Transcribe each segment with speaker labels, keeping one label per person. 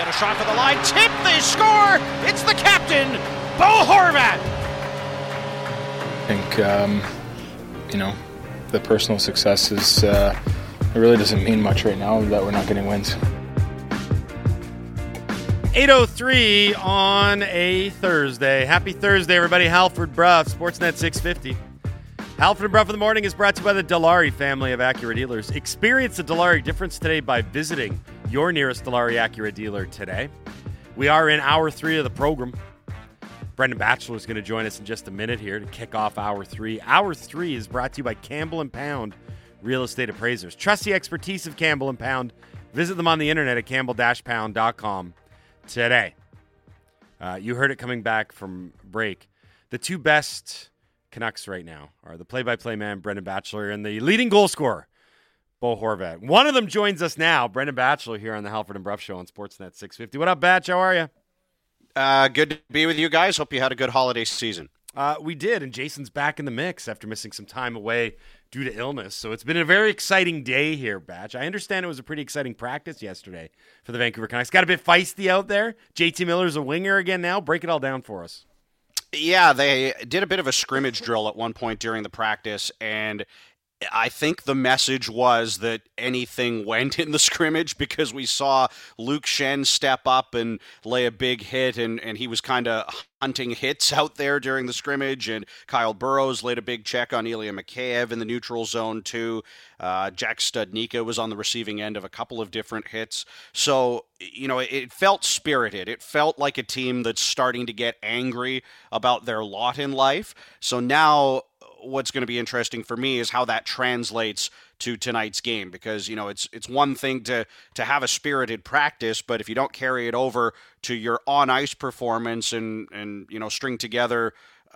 Speaker 1: got a shot for the line. Tip, they score. It's the captain, Bo Horvat.
Speaker 2: I think, um, you know, the personal success is, uh, it really doesn't mean much right now that we're not getting wins.
Speaker 3: 803 on a Thursday. Happy Thursday, everybody. Halford Bruff, Sportsnet 650. Halford and Bruff in the Morning is brought to you by the Dilawri family of Acura dealers. Experience the Dilawri difference today by visiting your nearest Dilawri Acura dealer today. We are in hour three of the program. Brendan Batchelor is going to join us in just a minute here to kick off hour three. Hour three is brought to you by Campbell and Pound Real Estate Appraisers. Trust the expertise of Campbell and Pound. Visit them on the internet at campbell-pound.com today. Uh, you heard it coming back from break. The two best Canucks right now are the play-by-play man Brendan Batchelor and the leading goal scorer Bo Horvat. One of them joins us now, Brendan Batchelor here on the Halford and Bruff Show on Sportsnet 650. What up, Batch? How are you?
Speaker 1: Uh, good to be with you guys. Hope you had a good holiday season.
Speaker 3: Uh, we did, and Jason's back in the mix after missing some time away due to illness. So it's been a very exciting day here, Batch. I understand it was a pretty exciting practice yesterday for the Vancouver Canucks. Got a bit feisty out there. JT Miller's a winger again now. Break it all down for us.
Speaker 1: Yeah, they did a bit of a scrimmage drill at one point during the practice, and I think the message was that anything went in the scrimmage because we saw Luke Schenn step up and lay a big hit, and, and he was kind of hunting hits out there during the scrimmage. And Kyle Burroughs laid a big check on Ilya Mikheyev in the neutral zone, too. Uh, Jack Studnicka was on the receiving end of a couple of different hits. So, you know, it felt spirited. It felt like a team that's starting to get angry about their lot in life. So now what's going to be interesting for me is how that translates to tonight's game because you know it's it's one thing to to have a spirited practice but if you don't carry it over to your on ice performance and and you know string together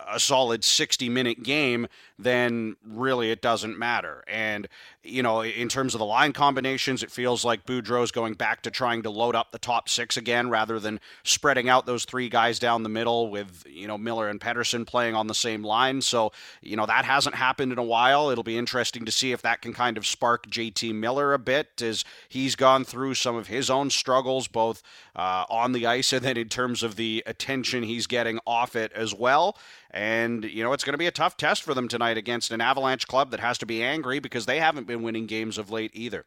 Speaker 1: a solid 60 minute game, then really it doesn't matter. And, you know, in terms of the line combinations, it feels like Boudreau's going back to trying to load up the top six again rather than spreading out those three guys down the middle with, you know, Miller and Pettersson playing on the same line. So, you know, that hasn't happened in a while. It'll be interesting to see if that can kind of spark JT Miller a bit as he's gone through some of his own struggles, both uh, on the ice and then in terms of the attention he's getting off it as well. And, you know, it's going to be a tough test for them tonight against an Avalanche club that has to be angry because they haven't been winning games of late either.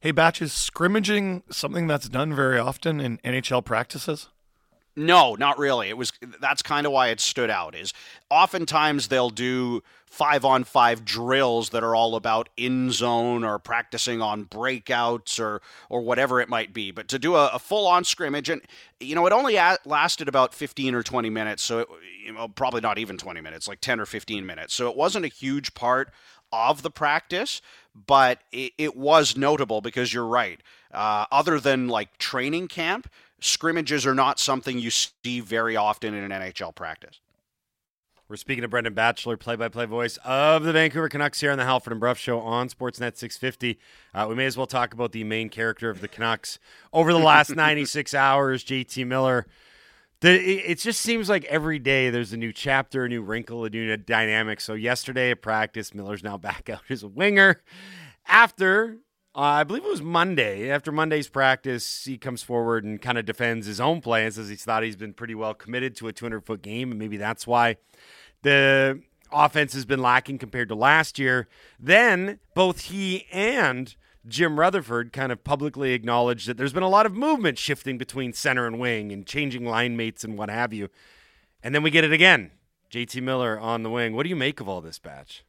Speaker 4: Hey, Batch, is scrimmaging something that's done very often in NHL practices?
Speaker 1: No, not really. It was that's kind of why it stood out. Is oftentimes they'll do five on five drills that are all about in zone or practicing on breakouts or or whatever it might be. But to do a, a full on scrimmage, and you know, it only a- lasted about fifteen or twenty minutes, so it, you know, probably not even twenty minutes, like ten or fifteen minutes. So it wasn't a huge part of the practice, but it, it was notable because you're right. Uh, other than like training camp scrimmages are not something you see very often in an NHL practice.
Speaker 3: We're speaking to Brendan Batchelor, play-by-play voice of the Vancouver Canucks here on the Halford and Bruff Show on Sportsnet 650. Uh, we may as well talk about the main character of the Canucks over the last 96 hours, JT Miller. The, it, just seems like every day there's a new chapter, a new wrinkle, a new dynamic. So yesterday at practice, Miller's now back out as a winger. After uh, I believe it was Monday. After Monday's practice, he comes forward and kind of defends his own play and says he's thought he's been pretty well committed to a 200 foot game, and maybe that's why the offense has been lacking compared to last year. Then both he and Jim Rutherford kind of publicly acknowledged that there's been a lot of movement shifting between center and wing and changing line mates and what have you. And then we get it again. JT Miller on the wing. What do you make of all this batch?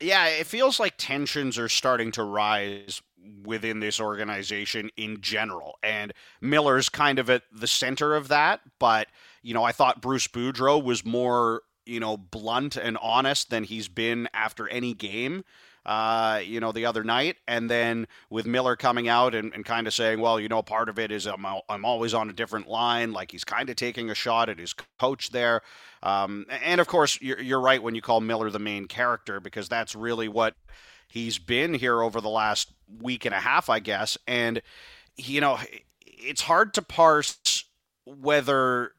Speaker 1: Yeah, it feels like tensions are starting to rise within this organization in general. And Miller's kind of at the center of that. But, you know, I thought Bruce Boudreau was more, you know, blunt and honest than he's been after any game. Uh, you know, the other night, and then with Miller coming out and, and kind of saying, well, you know, part of it is I'm, I'm always on a different line. Like he's kind of taking a shot at his coach there. Um, and of course, you're, you're right when you call Miller the main character because that's really what he's been here over the last week and a half, I guess. And, you know, it's hard to parse whether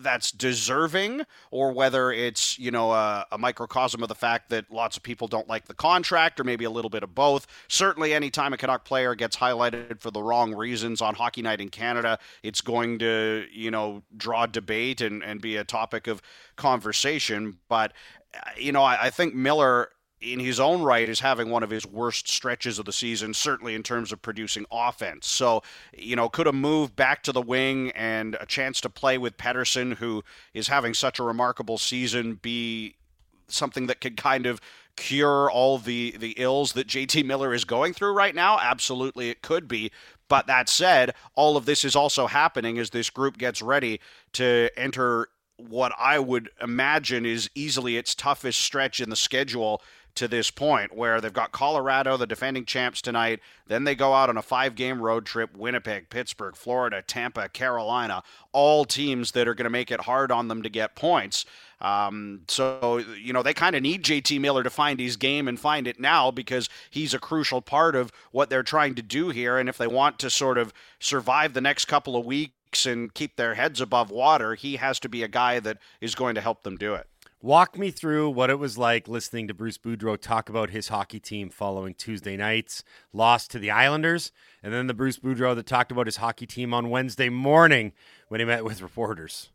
Speaker 1: that's deserving or whether it's you know a, a, microcosm of the fact that lots of people don't like the contract or maybe a little bit of both. Certainly anytime a canuck player gets highlighted for the wrong reasons on hockey night in canada it's going to you know draw debate and, and be a topic of conversation. But uh, you know I, I think miller in his own right is having one of his worst stretches of the season, certainly in terms of producing offense. So, you know, could a move back to the wing and a chance to play with Pettersson, who is having such a remarkable season, be something that could kind of cure all the the ills that JT Miller is going through right now? Absolutely, it could be. But that said, all of this is also happening as this group gets ready to enter what I would imagine is easily its toughest stretch in the schedule to this point, where they've got Colorado, the defending champs tonight. Then they go out on a five game road trip Winnipeg, Pittsburgh, Florida, Tampa, Carolina, all teams that are going to make it hard on them to get points. Um, so, you know, they kind of need JT Miller to find his game and find it now because he's a crucial part of what they're trying to do here. And if they want to sort of survive the next couple of weeks and keep their heads above water, he has to be a guy that is going to help them do it.
Speaker 3: Walk me through what it was like listening to Bruce Boudreau talk about his hockey team following Tuesday night's loss to the Islanders, and then the Bruce Boudreau that talked about his hockey team on Wednesday morning when he met with reporters.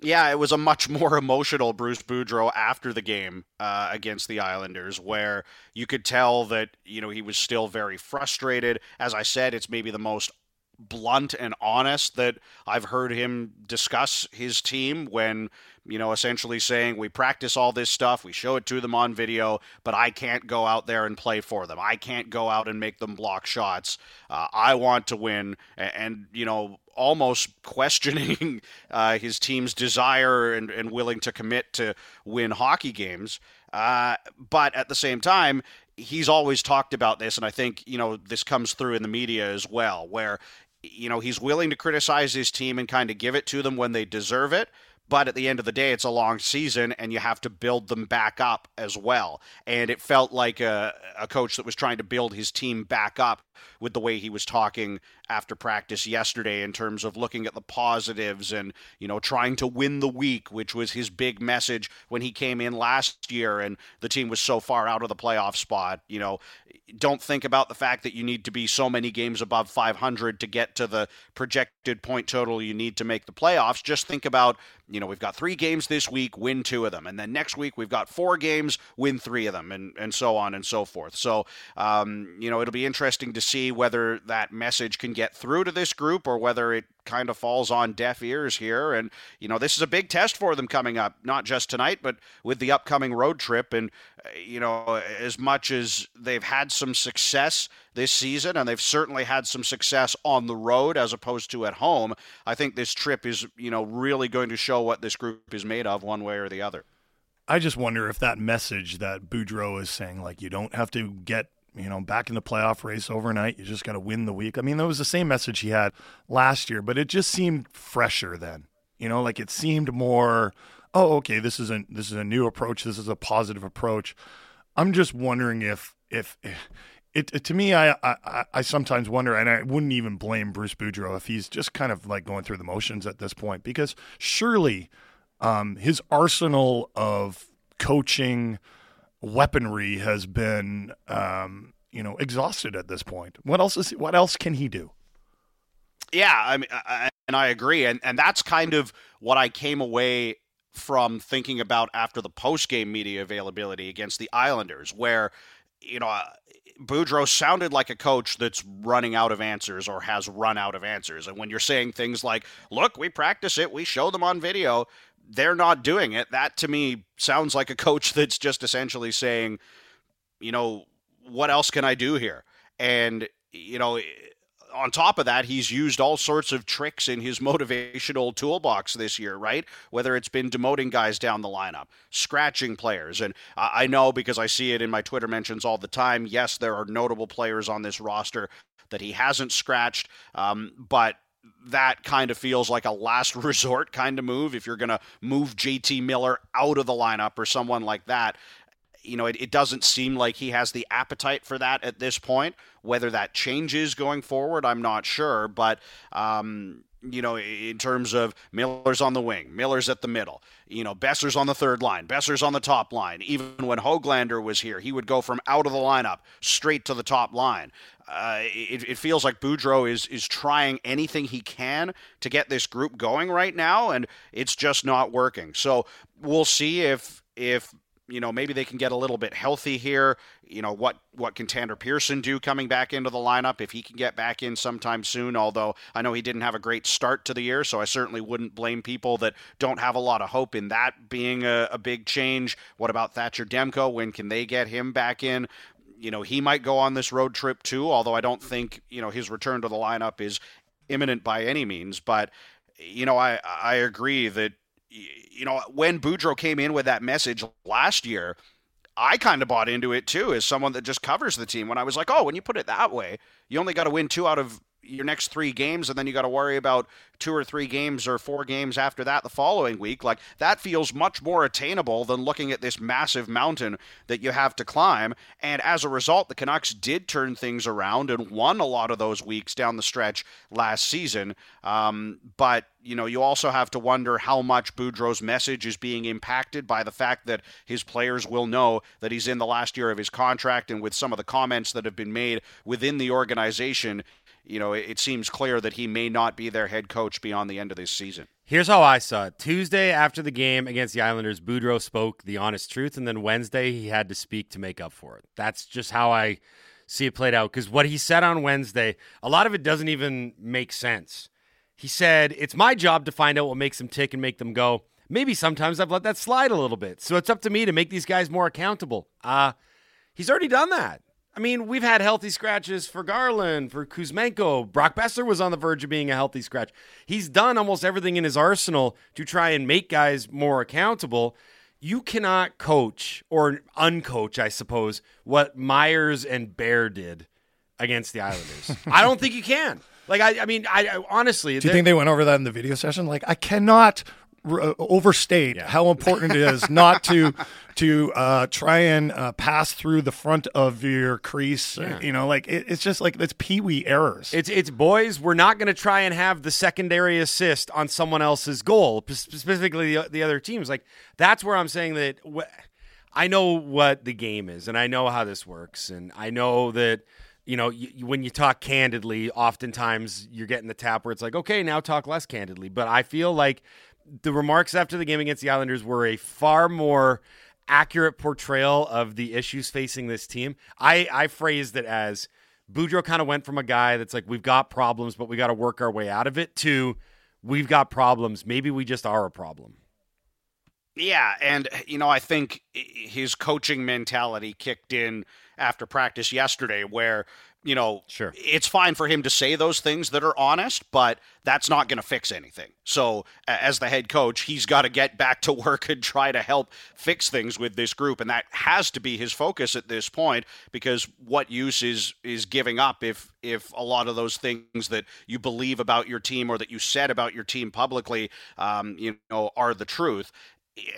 Speaker 1: Yeah, it was a much more emotional Bruce Boudreau after the game uh, against the Islanders, where you could tell that you know he was still very frustrated. As I said, it's maybe the most blunt and honest that I've heard him discuss his team when, you know, essentially saying we practice all this stuff, we show it to them on video, but I can't go out there and play for them. I can't go out and make them block shots. Uh, I want to win. And, and, you know, almost questioning uh, his team's desire and, and willing to commit to win hockey games. Uh, but at the same time, he's always talked about this, and I think you know this comes through in the media as well, where you know, he's willing to criticize his team and kind of give it to them when they deserve it. But at the end of the day, it's a long season and you have to build them back up as well. And it felt like a, a coach that was trying to build his team back up with the way he was talking after practice yesterday in terms of looking at the positives and, you know, trying to win the week, which was his big message when he came in last year and the team was so far out of the playoff spot. You know, don't think about the fact that you need to be so many games above 500 to get to the projected point total you need to make the playoffs. Just think about, you know, we've got three games this week, win two of them. And then next week we've got four games, win three of them, and, and so on and so forth. So, um, you know, it'll be interesting to see whether that message can get through to this group or whether it kind of falls on deaf ears here. And, you know, this is a big test for them coming up, not just tonight, but with the upcoming road trip. And, uh, you know, as much as they've had some success this season, and they've certainly had some success on the road as opposed to at home, I think this trip is, you know, really going to show what this group is made of one way or the other.
Speaker 4: I just wonder if that message that Boudreau is saying, like, you don't have to get you know, back in the playoff race overnight. You just got to win the week. I mean, that was the same message he had last year, but it just seemed fresher then. You know, like it seemed more, oh, okay, this is a this is a new approach. This is a positive approach. I'm just wondering if if it, it to me, I, I I sometimes wonder, and I wouldn't even blame Bruce Boudreau if he's just kind of like going through the motions at this point, because surely um, his arsenal of coaching weaponry has been um, you know exhausted at this point. What else is what else can he do?
Speaker 1: Yeah, I mean, I, and I agree, and and that's kind of what I came away from thinking about after the post game media availability against the Islanders, where you know. Boudreau sounded like a coach that's running out of answers or has run out of answers. And when you're saying things like, look, we practice it, we show them on video, they're not doing it. That to me sounds like a coach that's just essentially saying, you know, what else can I do here? And, you know, on top of that, he's used all sorts of tricks in his motivational toolbox this year, right? Whether it's been demoting guys down the lineup, scratching players. And I know because I see it in my Twitter mentions all the time. Yes, there are notable players on this roster that he hasn't scratched, um, but that kind of feels like a last resort kind of move. If you're going to move JT Miller out of the lineup or someone like that, you know, it, it, doesn't seem like he has the appetite for that at this point. Whether that changes going forward, I'm not sure. But, um, you know, in terms of Miller's on the wing, Miller's at the middle, you know, Boeser's on the third line, Boeser's on the top line. Even when Hoglander was here, he would go from out of the lineup straight to the top line. Uh, it, it, feels like Boudreau is is trying anything he can to get this group going right now, and it's just not working. So we'll see if if you know maybe they can get a little bit healthy here. You know what what can Tanner Pearson do coming back into the lineup if he can get back in sometime soon? Although I know he didn't have a great start to the year so I certainly wouldn't blame people that don't have a lot of hope in that being a, a big change. What about Thatcher Demko? When can they get him back in? You know he might go on this road trip too although I don't think you know his return to the lineup is imminent by any means. But you know I I agree that you know, when Boudreau came in with that message last year, I kind of bought into it too as someone that just covers the team. When I was like, oh, when you put it that way, you only got to win two out of your next three games, and then you got to worry about two or three games or four games after that the following week. Like that feels much more attainable than looking at this massive mountain that you have to climb. And as a result, the Canucks did turn things around and won a lot of those weeks down the stretch last season. Um, but you know, you also have to wonder how much Boudreau's message is being impacted by the fact that his players will know that he's in the last year of his contract, and with some of the comments that have been made within the organization, you know, it, seems clear that he may not be their head coach beyond the end of this season.
Speaker 3: Here's how I saw it. Tuesday after the game against the Islanders, Boudreau spoke the honest truth, and then Wednesday he had to speak to make up for it. That's just how I see it played out. Because what he said on Wednesday, a lot of it doesn't even make sense. He said, It's my job to find out what makes them tick and make them go. Maybe sometimes I've let that slide a little bit. So it's up to me to make these guys more accountable. Uh, he's already done that. I mean, we've had healthy scratches for Garland, for Kuzmenko. Brock Boeser was on the verge of being a healthy scratch. He's done almost everything in his arsenal to try and make guys more accountable. You cannot coach or uncoach, I suppose, what Myers and Bear did against the Islanders. I don't think you can. Like, I, I mean, I, I honestly.
Speaker 4: Do you think they went over that in the video session? Like, I cannot overstate yeah. how important it is not to to uh, try and uh, pass through the front of your crease. Yeah. You know, like it, it's just like it's pee wee errors.
Speaker 3: It's it's boys. We're not going to try and have the secondary assist on someone else's goal, specifically the, the other teams. Like that's where I'm saying that. Wh- I know what the game is, and I know how this works, and I know that you know, you, when you talk candidly, oftentimes you're getting the tap where it's like, okay, now talk less candidly. But I feel like the remarks after the game against the Islanders were a far more accurate portrayal of the issues facing this team. I, I phrased it as Boudreau kind of went from a guy that's like, we've got problems, but we got to work our way out of it to we've got problems. Maybe we just are a problem.
Speaker 1: Yeah. And, you know, I think his coaching mentality kicked in after practice yesterday where you know,
Speaker 3: sure.
Speaker 1: it's fine for him to say those things that are honest, but that's not going to fix anything. So, as the head coach, he's got to get back to work and try to help fix things with this group, and that has to be his focus at this point. Because what use is is giving up if if a lot of those things that you believe about your team or that you said about your team publicly, um, you know, are the truth.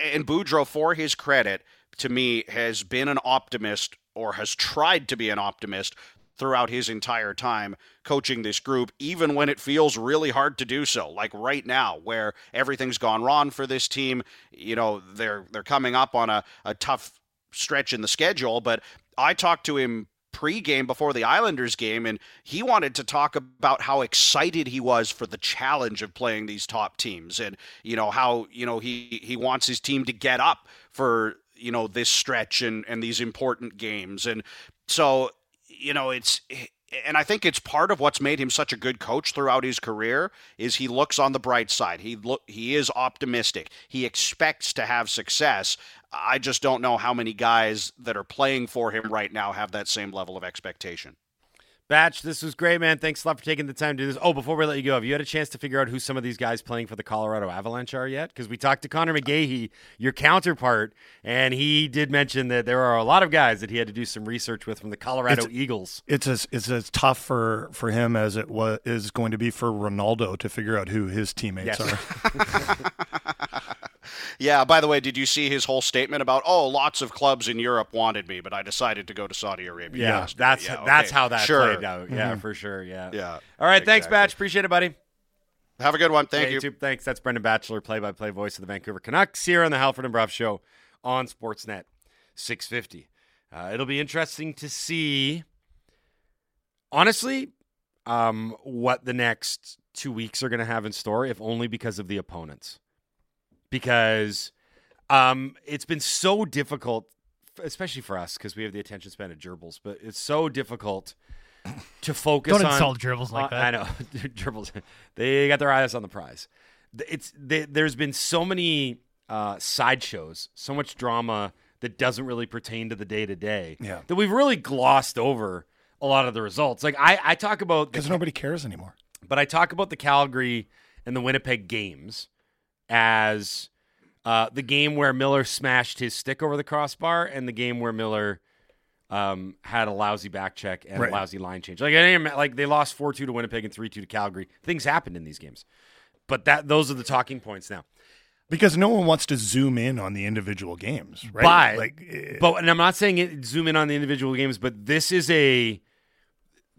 Speaker 1: And Boudreau, for his credit, to me, has been an optimist or has tried to be an optimist throughout his entire time coaching this group, even when it feels really hard to do so. Like right now, where everything's gone wrong for this team. You know, they're they're coming up on a, a tough stretch in the schedule, but I talked to him pre-game before the Islanders game and he wanted to talk about how excited he was for the challenge of playing these top teams and you know how you know he he wants his team to get up for you know this stretch and and these important games and so you know, it's and I think it's part of what's made him such a good coach throughout his career is he looks on the bright side. He look he is optimistic. He expects to have success. I just don't know how many guys that are playing for him right now have that same level of expectation.
Speaker 3: Batch, this was great, man. Thanks a lot for taking the time to do this. Oh, before we let you go, have you had a chance to figure out who some of these guys playing for the Colorado Avalanche are yet? Because we talked to Conor McGahey, your counterpart, and he did mention that there are a lot of guys that he had to do some research with from the Colorado
Speaker 4: it's,
Speaker 3: Eagles.
Speaker 4: It's as it's as tough for for him as it was is going to be for Ronaldo to figure out who his teammates yes.
Speaker 1: are. Yeah, by the way, did you see his whole statement about oh, lots of clubs in Europe wanted me, but I decided to go to Saudi Arabia.
Speaker 3: Yeah, that's yeah, okay. that's how that sure. played out. Yeah, mm-hmm. for sure. Yeah. Yeah. All right, exactly. thanks, Batch. Appreciate it, buddy.
Speaker 1: Have a good one. Thank
Speaker 3: Hey,
Speaker 1: you.
Speaker 3: too. Thanks. That's Brendan Batchelor, play-by-play voice of the Vancouver Canucks here on the Halford and Bruff Show on Sportsnet 650. Uh, it'll be interesting to see, honestly, um, what the next two weeks are going to have in store, if only because of the opponents. Because um, it's been so difficult, especially for us, because we have the attention span of gerbils, but it's so difficult to focus
Speaker 5: Don't
Speaker 3: on.
Speaker 5: insult gerbils like
Speaker 3: Uh,
Speaker 5: that.
Speaker 3: I know gerbils. They got their eyes on the prize. It's they, there's been so many uh, sideshows, so much drama that doesn't really pertain to the day to day.
Speaker 4: Yeah.
Speaker 3: that we've really glossed over a lot of the results. Like I, I talk about
Speaker 4: Because nobody cares anymore.
Speaker 3: but I talk about the Calgary and the Winnipeg games as uh, the game where Miller smashed his stick over the crossbar and the game where Miller um, had a lousy back check and
Speaker 4: Right.
Speaker 3: a lousy line change. Like, I like they lost four two to Winnipeg and three two to Calgary. Things happened in these games, but that those are the talking points now.
Speaker 4: Because no one wants to zoom in on the individual games, right?
Speaker 3: But-
Speaker 4: like, eh,
Speaker 3: But and I'm not saying it zoom in on the individual games, but this is a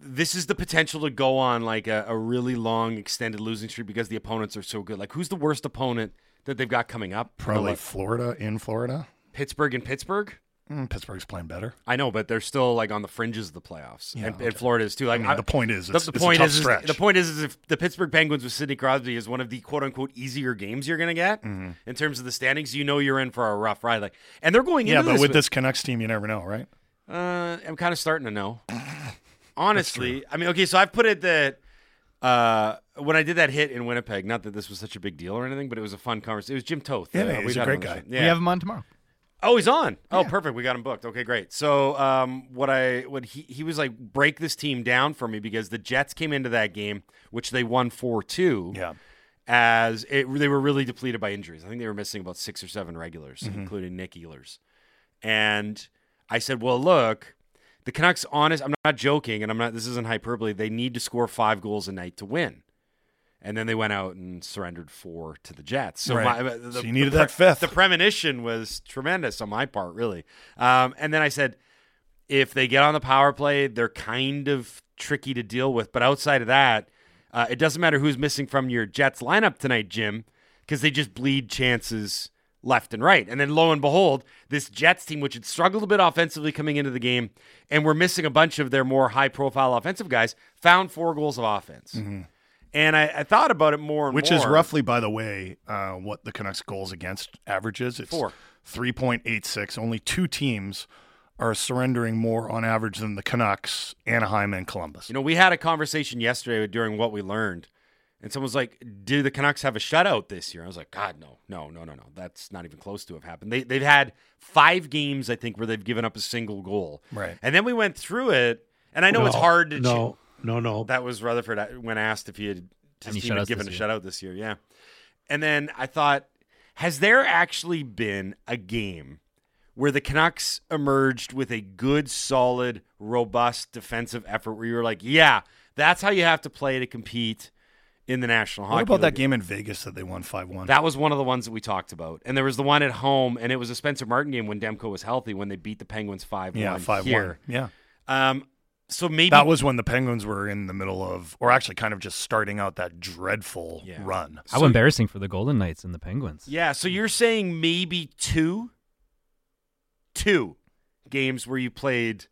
Speaker 3: this is the potential to go on like a, a really long extended losing streak because the opponents are so good. Like who's the worst opponent that they've got coming up?
Speaker 4: probably
Speaker 3: Like,
Speaker 4: Florida in Florida.
Speaker 3: Pittsburgh and Pittsburgh.
Speaker 4: Mm, Pittsburgh's playing better.
Speaker 3: I know, but they're still like on the fringes of the playoffs,
Speaker 4: Yeah,
Speaker 3: and,
Speaker 4: okay.
Speaker 3: and Florida is too. Like
Speaker 4: I mean,
Speaker 3: I-
Speaker 4: the point is,
Speaker 3: the,
Speaker 4: it's,
Speaker 3: the point
Speaker 4: a tough
Speaker 3: is, is- the point is, is if the Pittsburgh Penguins with Sidney Crosby is one of the quote unquote easier games you're going to get
Speaker 4: Mm-hmm.
Speaker 3: in terms of the standings, you know you're in for a rough ride. Like, and they're going
Speaker 4: yeah, but
Speaker 3: this
Speaker 4: with this Canucks team, you never know, right?
Speaker 3: Uh, I'm kind of starting to know. Honestly, I mean, okay, so I've put it that uh, when I did that hit in Winnipeg, not that this was such a big deal or anything, but it was a fun conversation. It was Jim Toth.
Speaker 4: Yeah,
Speaker 3: Uh,
Speaker 4: he's a great
Speaker 3: him on the
Speaker 4: guy.
Speaker 3: show.
Speaker 5: We have him on tomorrow.
Speaker 3: Oh, he's on. Oh, perfect. We got him booked. Okay, great. So, um, what I what he he was like break this team down for me because the Jets came into that game, which they won four two.
Speaker 4: Yeah.
Speaker 3: As it, they were really depleted by injuries. I think they were missing about six or seven regulars,
Speaker 4: Mm-hmm.
Speaker 3: including Nick Ehlers. And I said, "Well, look, the Canucks. Honest, I'm not joking, and I'm not. This isn't hyperbole. They need to score five goals a night to win." And then they went out and surrendered four to the Jets. So,
Speaker 4: Right.
Speaker 3: my, the,
Speaker 4: So you needed
Speaker 3: the
Speaker 4: that fifth.
Speaker 3: The premonition was tremendous on my part, really. Um, and then I said, if they get on the power play, they're kind of tricky to deal with. But outside of that, uh, it doesn't matter who's missing from your Jets lineup tonight, Jim, because they just bleed chances left and right. And then lo and behold, this Jets team, which had struggled a bit offensively coming into the game, and were missing a bunch of their more high profile offensive guys, found four goals of offense. And I, I thought about it more and
Speaker 4: Mm-hmm. Which
Speaker 3: more.
Speaker 4: is roughly, by the way, uh, what the Canucks goals against averages. It's
Speaker 3: Four.
Speaker 4: 3.86. Only two teams are surrendering more on average than the Canucks, Anaheim, and Columbus.
Speaker 3: You know, we had a conversation yesterday during what we learned, and someone was like, "Do the Canucks have a shutout this year?" I was like, "God, no, no, no, no, no. That's not even close to have happened." They they've had five games, I think, where they've given up a single goal.
Speaker 4: Right.
Speaker 3: And then we went through it, and I know it's hard to.
Speaker 6: No, no, no.
Speaker 3: That was Rutherford uh, when asked if he had his
Speaker 5: Any
Speaker 3: team had given a
Speaker 5: year?
Speaker 3: shutout this year. Yeah. And then I thought, has there actually been a game where the Canucks emerged with a good, solid, robust defensive effort where you were like, yeah, that's how you have to play to compete in the National Hockey
Speaker 4: What about that game in Vegas that they won 5 1?
Speaker 3: That was one of the ones that we talked about. And there was the one at home, and it was a Spencer Martin game when Demko was healthy when they beat the Penguins five one.
Speaker 4: Yeah,
Speaker 3: 1
Speaker 4: 5
Speaker 3: here.
Speaker 4: 1. Yeah.
Speaker 3: Um, so maybe
Speaker 4: That was when the Penguins were in the middle of, or actually kind of just starting out that dreadful
Speaker 3: Yeah.
Speaker 4: run.
Speaker 5: How embarrassing for the Golden Knights and the Penguins.
Speaker 3: Yeah, so you're saying maybe two, two games where you played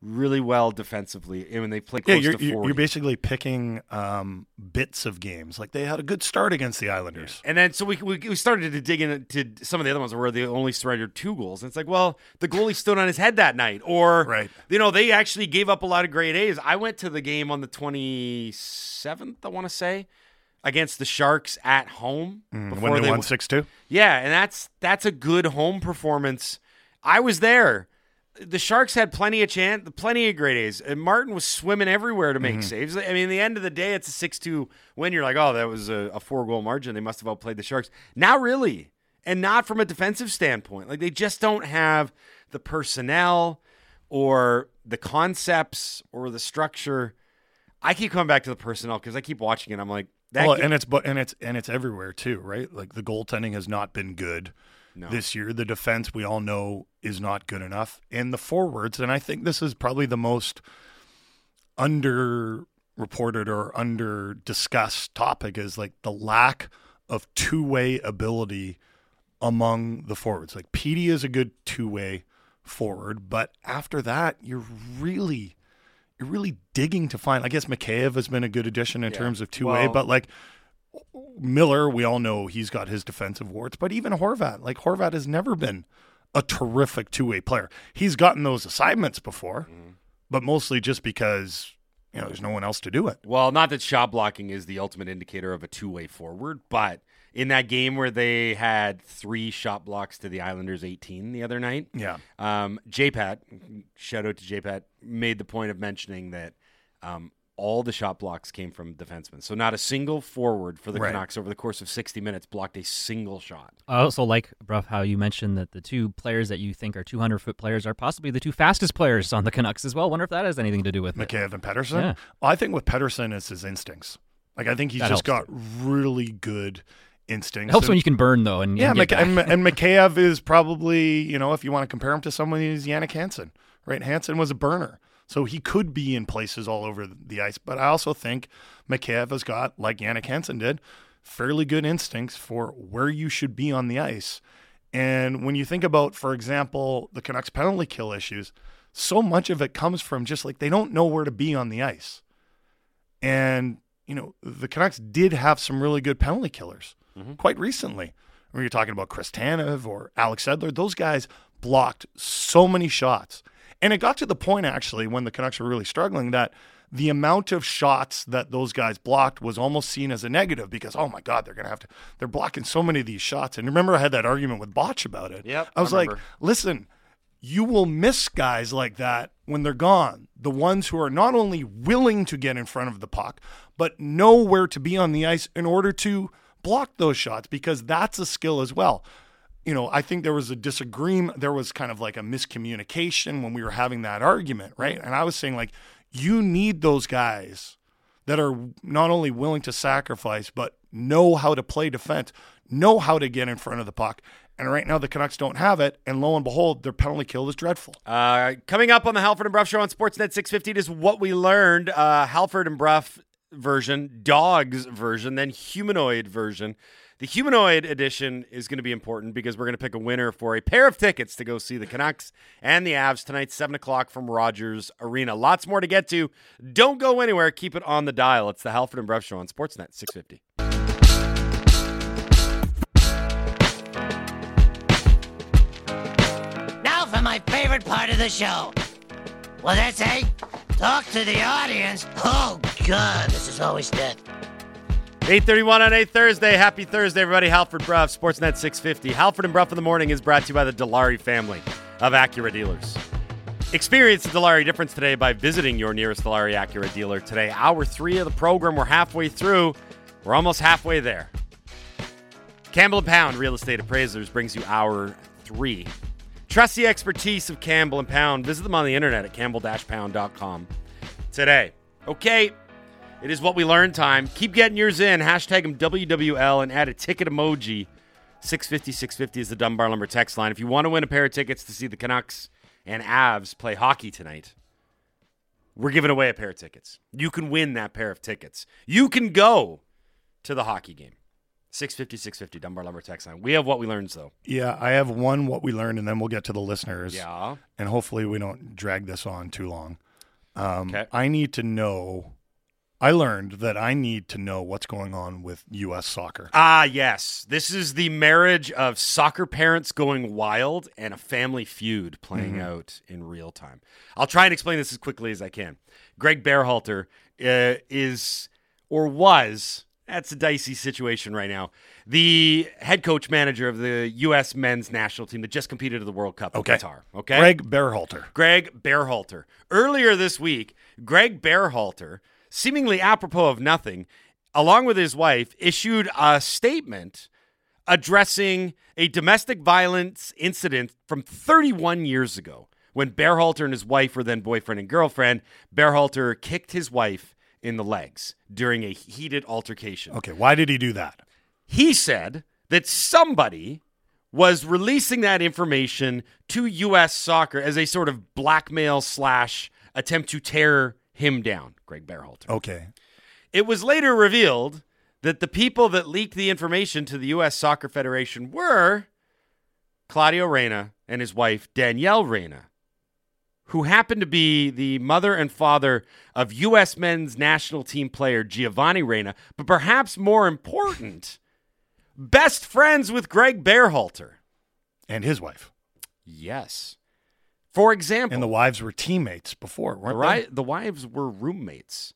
Speaker 3: really well defensively, and when they played
Speaker 4: Yeah, you're,
Speaker 3: to
Speaker 4: you're
Speaker 3: 40.
Speaker 4: you're basically picking um, bits of games. Like they had a good start against the Islanders.
Speaker 3: and then so we, we we started to dig into some of the other ones where they only surrendered two goals. And it's like, well, the goalie stood on his head that night, or
Speaker 4: Right.
Speaker 3: you know, they actually gave up a lot of grade A's. I went to the game on the 27th, I want to say, against the Sharks at home
Speaker 4: Mm, when they won 6 2.
Speaker 3: Yeah, and that's that's a good home performance. I was there. The Sharks had plenty of chance, plenty of great A's. And Martin was swimming everywhere to make
Speaker 4: Mm-hmm.
Speaker 3: saves. I mean, at the end of the day, it's a six-two win. You're like, oh, that was a, a four-goal margin. They must have outplayed the Sharks. Not really, and not from a defensive standpoint. Like they just don't have the personnel or the concepts or the structure. I keep coming back to the personnel because I keep watching it. I'm like, that
Speaker 4: Well,
Speaker 3: ga-
Speaker 4: and it's but and it's and it's everywhere too, right? Like the goaltending has not been good
Speaker 3: No.
Speaker 4: this year. The defense we all know is not good enough, and the forwards. And I think this is probably the most underrated reported or under discussed topic is like the lack of two way ability among the forwards. Like Petey is a good two way forward, but after that, you're really you're really digging to find. I guess Mikheyev has been a good addition in
Speaker 3: Yeah.
Speaker 4: terms of two way,
Speaker 3: Well-
Speaker 4: but like Miller, we all know he's got his defensive warts, but even Horvat, like Horvat has never been a terrific two way player. He's gotten those assignments before,
Speaker 3: Mm-hmm.
Speaker 4: but mostly just because you know there's no one else to do it.
Speaker 3: Well, not that shot blocking is the ultimate indicator of a two way forward, but in that game where they had three shot blocks to the Islanders 18 the other night,
Speaker 4: Yeah.
Speaker 3: um, JPAT, shout out to JPAT, made the point of mentioning that um, all the shot blocks came from defensemen. So not a single forward for the
Speaker 4: Right.
Speaker 3: Canucks over the course of 60 minutes blocked a single shot.
Speaker 5: I also like, Bruff, how you mentioned that the two players that you think are 200 foot players are possibly the two fastest players on the Canucks as well. Wonder if that has anything to do with it.
Speaker 4: And Pettersson.
Speaker 5: Yeah.
Speaker 4: Well, I think with Pettersson it's his instincts. Like I think he's
Speaker 5: That
Speaker 4: just got
Speaker 5: helps,
Speaker 4: really good instincts.
Speaker 5: It helps
Speaker 4: And-
Speaker 5: when you can burn though, and
Speaker 4: yeah,
Speaker 5: and get
Speaker 4: Mik-
Speaker 5: back.
Speaker 4: and, and Mikheyev is probably you know if you want to compare him to someone, he's Jannik Hansen. Right, Hansen was a burner, so he could be in places all over the ice. But I also think Mikheyev has got, like Jannik Hansen did, fairly good instincts for where you should be on the ice. And when you think about, for example, the Canucks penalty kill issues, so much of it comes from just like they don't know where to be on the ice. And, you know, the Canucks did have some really good penalty killers mm-hmm. quite recently. When you're talking about Chris Tanev or Alex Edler, those guys blocked so many shots. And it got to the point, actually, when the Canucks were really struggling, that the amount of shots that those guys blocked was almost seen as a negative because, oh my God, they're going to have to, they're blocking so many of these shots. And remember, I had that argument with Botch about it.
Speaker 3: Yep,
Speaker 4: I was
Speaker 3: I
Speaker 4: like, listen, you will miss guys like that when they're gone. The ones who are not only willing to get in front of the puck, but know where to be on the ice in order to block those shots because that's a skill as well. You know, I think there was a disagreement. There was kind of like a miscommunication when we were having that argument, right? And I was saying, like, you need those guys that are not only willing to sacrifice, but know how to play defense, know how to get in front of the puck. And right now, the Canucks don't have it. And lo and behold, their penalty kill is dreadful.
Speaker 3: Uh, coming up on the Halford and Bruff show on Sportsnet 650 is what we learned. Uh, Halford and Bruff version, dogs version, then humanoid version. The humanoid edition is going to be important because we're going to pick a winner for a pair of tickets to go see the Canucks and the Avs tonight, 7 o'clock from Rogers Arena. Lots more to get to. Don't go anywhere. Keep it on the dial. It's the Halford and Bruff show on Sportsnet 650.
Speaker 6: Now for my favorite part of the show. What that say? Talk to the audience. Oh, God, this is always dead.
Speaker 3: 831 on a Thursday. Happy Thursday, everybody. Halford Bruff, Sportsnet 650. Halford and Bruff in the morning is brought to you by the Dilawri family of Acura dealers. Experience the Dilawri difference today by visiting your nearest Dilawri Acura dealer today. Hour three of the program. We're halfway through. We're almost halfway there. Campbell and Pound Real Estate Appraisers brings you hour three. Trust the expertise of Campbell and Pound. Visit them on the internet at campbell-pound.com today. Okay, it is what we learn time. Keep getting yours in. Hashtag them WWL and add a ticket emoji. 650 650 is the Dunbar Lumber text line. If you want to win a pair of tickets to see the Canucks and Avs play hockey tonight, we're giving away a pair of tickets. You can win that pair of tickets. You can go to the hockey game. 650 650 Dunbar Lumber text line. We have what we learned, though.
Speaker 4: Yeah, I have one what we learned, and then we'll get to the listeners.
Speaker 3: Yeah.
Speaker 4: And hopefully, we don't drag this on too long. Um,
Speaker 3: Okay.
Speaker 4: I need to know. I learned that I need to know what's going on with U.S. soccer.
Speaker 3: Ah, yes. This is the marriage of soccer parents going wild and a family feud playing out in real time. I'll try and explain this as quickly as I can. Greg Berhalter uh, is or was that's a dicey situation right now. The head coach manager of the U.S. men's national team that just competed at the World Cup in
Speaker 4: Okay.
Speaker 3: Qatar. Okay,
Speaker 4: Greg Berhalter.
Speaker 3: Greg Berhalter. Earlier this week, Greg Berhalter, seemingly apropos of nothing, along with his wife, issued a statement addressing a domestic violence incident from 31 years ago when Berhalter and his wife were then boyfriend and girlfriend. Berhalter kicked his wife in the legs during a heated altercation.
Speaker 4: Okay, why did he do that?
Speaker 3: He said that somebody was releasing that information to U.S. soccer as a sort of blackmail slash attempt to tear him down, Greg Berhalter.
Speaker 4: Okay.
Speaker 3: It was later revealed that the people that leaked the information to the U.S. Soccer Federation were Claudio Reyna and his wife, Danielle Reyna, who happened to be the mother and father of U.S. men's national team player Giovanni Reyna, but perhaps more important, best friends with Greg Berhalter.
Speaker 4: And his wife.
Speaker 3: Yes. For example,
Speaker 4: And the wives were teammates before, weren't
Speaker 3: ri- the wives were roommates.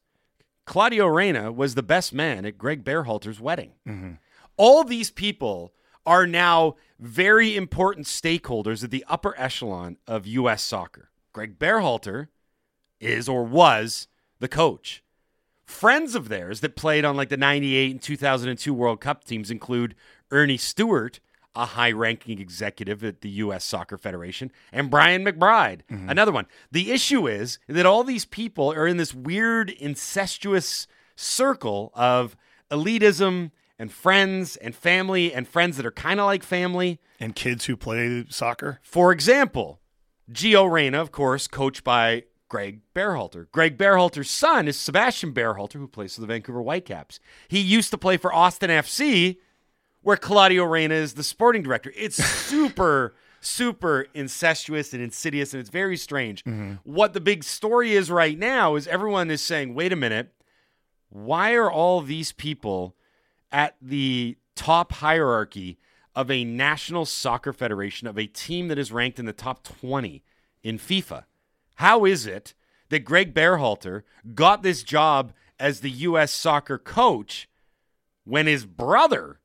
Speaker 3: Claudio Reyna was the best man at Greg Berhalter's wedding.
Speaker 4: Mm-hmm.
Speaker 3: All these people are now very important stakeholders at the upper echelon of U.S. soccer. Greg Bearhalter is or was the coach. Friends of theirs that played on like the 98 and 2002 World Cup teams include Earnie Stewart, a high ranking executive at the U.S. Soccer Federation, and Brian McBride, mm-hmm. another one. The issue is that all these people are in this weird, incestuous circle of elitism and friends and family and friends that are kind of like family.
Speaker 4: And kids who play soccer.
Speaker 3: For example, Gio Reyna, of course, coached by Greg Berhalter. Greg Berhalter's son is Sebastian Berhalter, who plays for the Vancouver Whitecaps. He used to play for Austin FC, where Claudio Reyna is the sporting director. It's super, super incestuous and insidious, and it's very strange. Mm-hmm. What the big story is right now is everyone is saying, wait a minute, why are all these people at the top hierarchy of a national soccer federation of a team that is ranked in the top 20 in FIFA? How is it that Greg Berhalter got this job as the U.S. soccer coach when his brother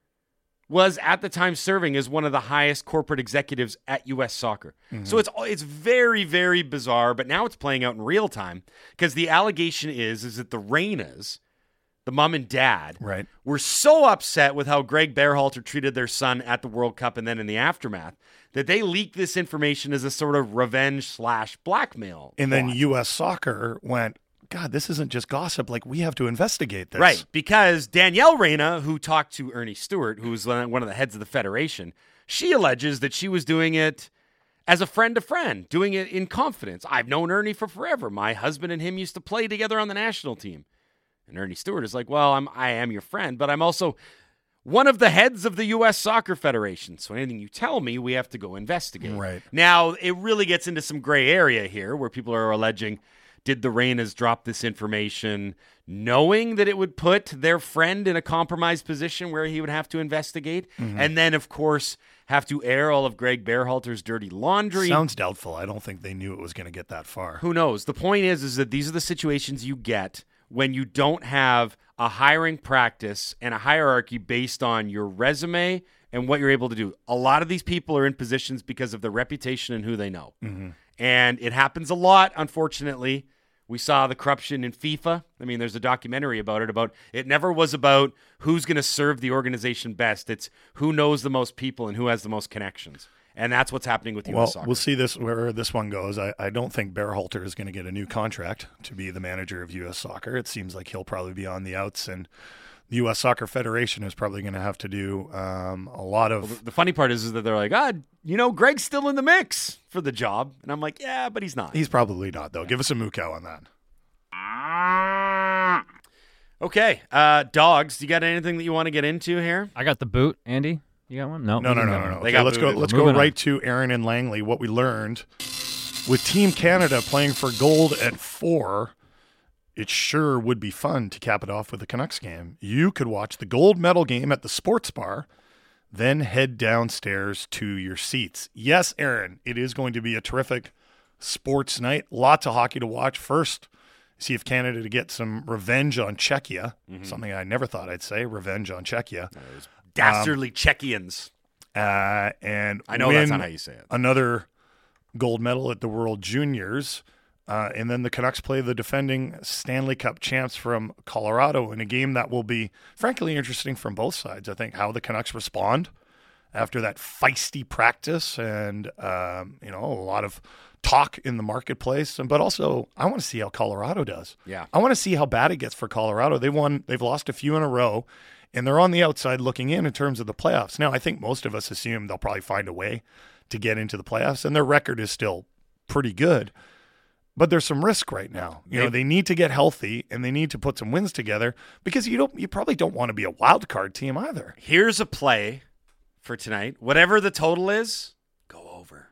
Speaker 3: was at the time serving as one of the highest corporate executives at U.S. Soccer. So mm-hmm. it's it's very very bizarre, but now it's playing out in real time because the allegation is is that the Reynas, the mom and dad,
Speaker 4: Right.
Speaker 3: were so upset with how Greg Berhalter treated their son at the World Cup and then in the aftermath that they leaked this information as a sort of revenge slash blackmail.
Speaker 4: And then. U.S. Soccer went, God, this isn't just gossip. Like, we have to investigate this.
Speaker 3: Right, because Danielle Reyna, who talked to Earnie Stewart, who was one of the heads of the federation, she alleges that she was doing it as a friend to friend, doing it in confidence. I've known Earnie for forever. My husband and him used to play together on the national team. And Earnie Stewart is like, "Well, I'm I am your friend, but I'm also one of the heads of the U.S. Soccer Federation. So anything you tell me, we have to go investigate."
Speaker 4: Right.
Speaker 3: Now, it really gets into some gray area here where people are alleging did the Reynas drop this information knowing that it would put their friend in a compromised position where he would have to investigate? Mm-hmm. And then, of course, have to air all of Greg Berhalter's dirty laundry.
Speaker 4: Sounds doubtful. I don't think they knew it was going to get that far.
Speaker 3: Who knows? The point is, is that these are the situations you get when you don't have a hiring practice and a hierarchy based on your resume and what you're able to do. A lot of these people are in positions because of their reputation and who they know. Mm-hmm. And it happens a lot, unfortunately. We saw the corruption in FIFA. I mean, there's a documentary about it. About it never was about who's going to serve the organization best. It's who knows the most people and who has the most connections, and that's what's happening with U.S.
Speaker 4: Well,
Speaker 3: soccer.
Speaker 4: we'll see this where this one goes. I, I don't think Berhalter is going to get a new contract to be the manager of U.S. Soccer. It seems like he'll probably be on the outs, and the U.S. Soccer Federation is probably going to have to do um, a lot of.
Speaker 3: The funny part is, is that they're like, ah, you know, Greg's still in the mix for the job. And I'm like, yeah, but he's not.
Speaker 4: He's probably not though. Give us a mookow on that.
Speaker 3: okay. Uh, dogs, do you got anything that you want to get into here?
Speaker 5: I got the boot, Andy. You got one? No,
Speaker 4: No, no, no, no, no. Okay, let's go. Let's
Speaker 5: We're
Speaker 4: go right
Speaker 5: on.
Speaker 4: to Aaron and Langley. What we learned with Team Canada playing for gold at four, it sure would be fun to cap it off with a Canucks game. You could watch the gold medal game at the sports bar, then head downstairs to your seats. Yes, Aaron, it is going to be a terrific sports night. Lots of hockey to watch. First, see if Canada to get some revenge on Czechia. Something I never thought I'd say. Revenge on Czechia.
Speaker 3: Dastardly Czechians.
Speaker 4: Uh, and
Speaker 3: I know that's not how you say it.
Speaker 4: Another gold medal at the World Juniors. Uh, and then the Canucks play the defending Stanley Cup champs from Colorado in a game that will be, frankly, interesting from both sides. I think how the Canucks respond after that feisty practice and, um, you know, a lot of talk in the marketplace. And, but also, I want to see how Colorado does.
Speaker 3: Yeah.
Speaker 4: I want to see how bad it gets for Colorado. They won, they've lost a few in a row, and they're on the outside looking in in terms of the playoffs. Now, I think most of us assume they'll probably find a way to get into the playoffs, and their record is still pretty good. But there's some risk right now. You know,
Speaker 3: They've-
Speaker 4: need to get healthy and they need to put some wins together because you don't you probably don't want to be a wild card team either.
Speaker 3: Here's a play for tonight. Whatever the total is, go over.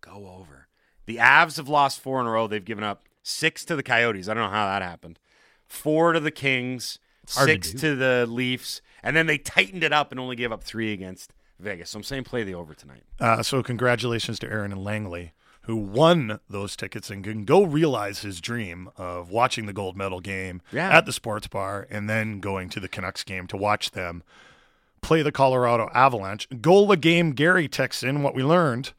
Speaker 3: Go over. The Avs have lost four in a row. They've given up six to the Coyotes. I don't know how that happened. Four to the Kings,
Speaker 5: to
Speaker 3: six
Speaker 5: do.
Speaker 3: to, the Leafs, and then they tightened it up and only gave up three against Vegas. So I'm saying play the over tonight.
Speaker 4: Uh, so congratulations to Aaron and Langley who won those tickets and can go realize his dream of watching the gold medal game
Speaker 3: Yeah.
Speaker 4: at the sports bar and then going to the Canucks game to watch them play the Colorado Avalanche. Goal a game Gary texts in what we learned.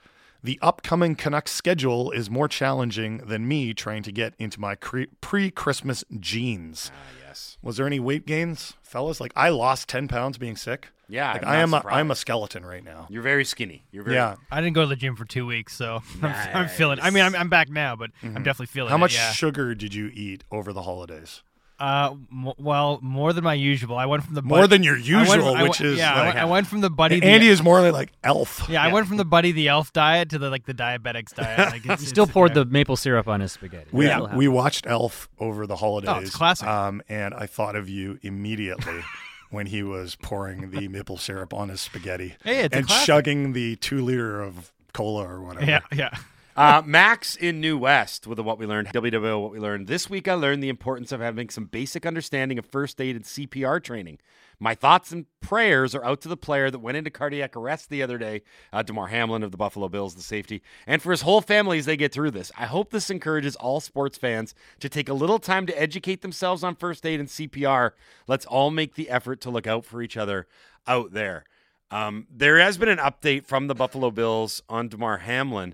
Speaker 4: The upcoming Canucks schedule is more challenging than me trying to get into my pre-Christmas jeans.
Speaker 3: Ah, yes.
Speaker 4: Was there any weight gains, fellas? Like I lost 10 pounds being sick.
Speaker 3: Yeah,
Speaker 4: Like
Speaker 3: I'm
Speaker 4: I am a,
Speaker 3: surprised.
Speaker 4: I'm a skeleton right now.
Speaker 3: You're very skinny. You're very
Speaker 4: Yeah.
Speaker 7: I didn't go to the gym for two weeks, so I'm, I'm feeling. I mean, I'm, I'm back now, but I'm mm-hmm. definitely feeling.
Speaker 4: How
Speaker 7: it,
Speaker 4: much
Speaker 7: yeah.
Speaker 4: sugar did you eat over the holidays?
Speaker 7: Uh, m- well, more than my usual. I went from the
Speaker 4: More than your
Speaker 7: I went-
Speaker 4: usual, which
Speaker 7: went-
Speaker 4: is
Speaker 7: yeah. I
Speaker 4: like-
Speaker 7: went- I, went from the buddy. the-
Speaker 4: Andy is more like elf.
Speaker 7: yeah, I went from the buddy the elf diet to the like the diabetics diet. Like it's,
Speaker 5: He still
Speaker 7: it's-
Speaker 5: poured
Speaker 7: yeah.
Speaker 5: the maple syrup on his spaghetti.
Speaker 4: We
Speaker 5: That'll
Speaker 4: we watched Elf over the holidays.
Speaker 7: Oh, it's classic.
Speaker 4: Um, and I thought of you immediately when he was pouring the maple syrup on his spaghetti
Speaker 7: Hey, it's a
Speaker 4: and
Speaker 7: classic.
Speaker 4: chugging the two liter of cola or whatever.
Speaker 7: Yeah, yeah.
Speaker 3: Uh, Max in New West with what we learned. WWO what we learned. This week I learned the importance of having some basic understanding of first aid and CPR training. My thoughts and prayers are out to the player that went into cardiac arrest the other day, uh, Damar Hamlin of the Buffalo Bills, the safety, and for his whole family as they get through this. I hope this encourages all sports fans to take a little time to educate themselves on first aid and CPR. Let's all make the effort to look out for each other out there. Um, there has been an update from the Buffalo Bills on Damar Hamlin.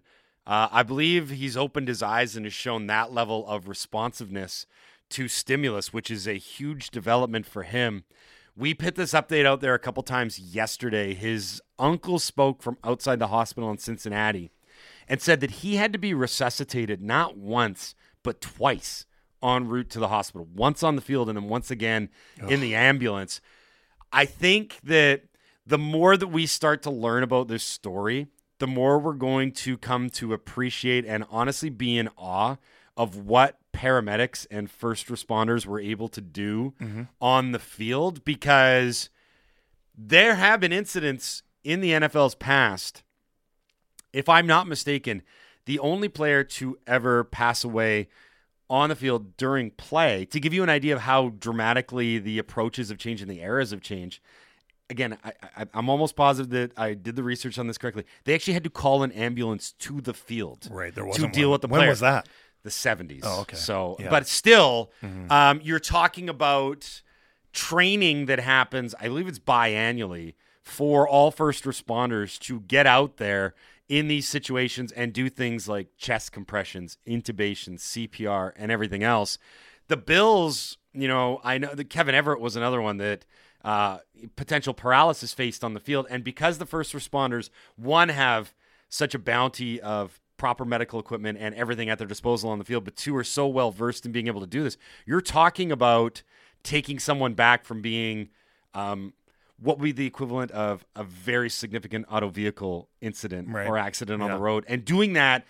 Speaker 3: Uh, I believe he's opened his eyes and has shown that level of responsiveness to stimulus, which is a huge development for him. We put this update out there a couple times yesterday. His uncle spoke from outside the hospital in Cincinnati and said that he had to be resuscitated not once, but twice en route to the hospital. Once on the field and then once again in the ambulance. I think that the more that we start to learn about this story, the more we're going to come to appreciate and honestly be in awe of what paramedics and first responders were able to do mm-hmm. on the field because there have been incidents in the NFL's past. If I'm not mistaken, the only player to ever pass away on the field during play, to give you an idea of how dramatically the approaches have changed and the eras have changed. Again, I, I, I'm almost positive that I did the research on this correctly. They actually had to call an ambulance to the field
Speaker 4: Right. There
Speaker 3: to
Speaker 4: wasn't
Speaker 3: deal
Speaker 4: one.
Speaker 3: with the
Speaker 4: When was that?
Speaker 3: The 70s.
Speaker 4: Oh, okay.
Speaker 3: So,
Speaker 4: Yeah.
Speaker 3: but still, um, you're talking about training that happens, I believe it's biannually, for all first responders to get out there in these situations and do things like chest compressions, intubations, CPR, and everything else. The Bills, you know, I know that Kevin Everett was another one that uh, potential paralysis faced on the field. And because the first responders, one, have such a bounty of proper medical equipment and everything at their disposal on the field, but two are so well versed in being able to do this. You're talking about taking someone back from being um, what would be the equivalent of a very significant auto vehicle incident
Speaker 4: Right.
Speaker 3: or accident on
Speaker 4: Yeah.
Speaker 3: the road and doing that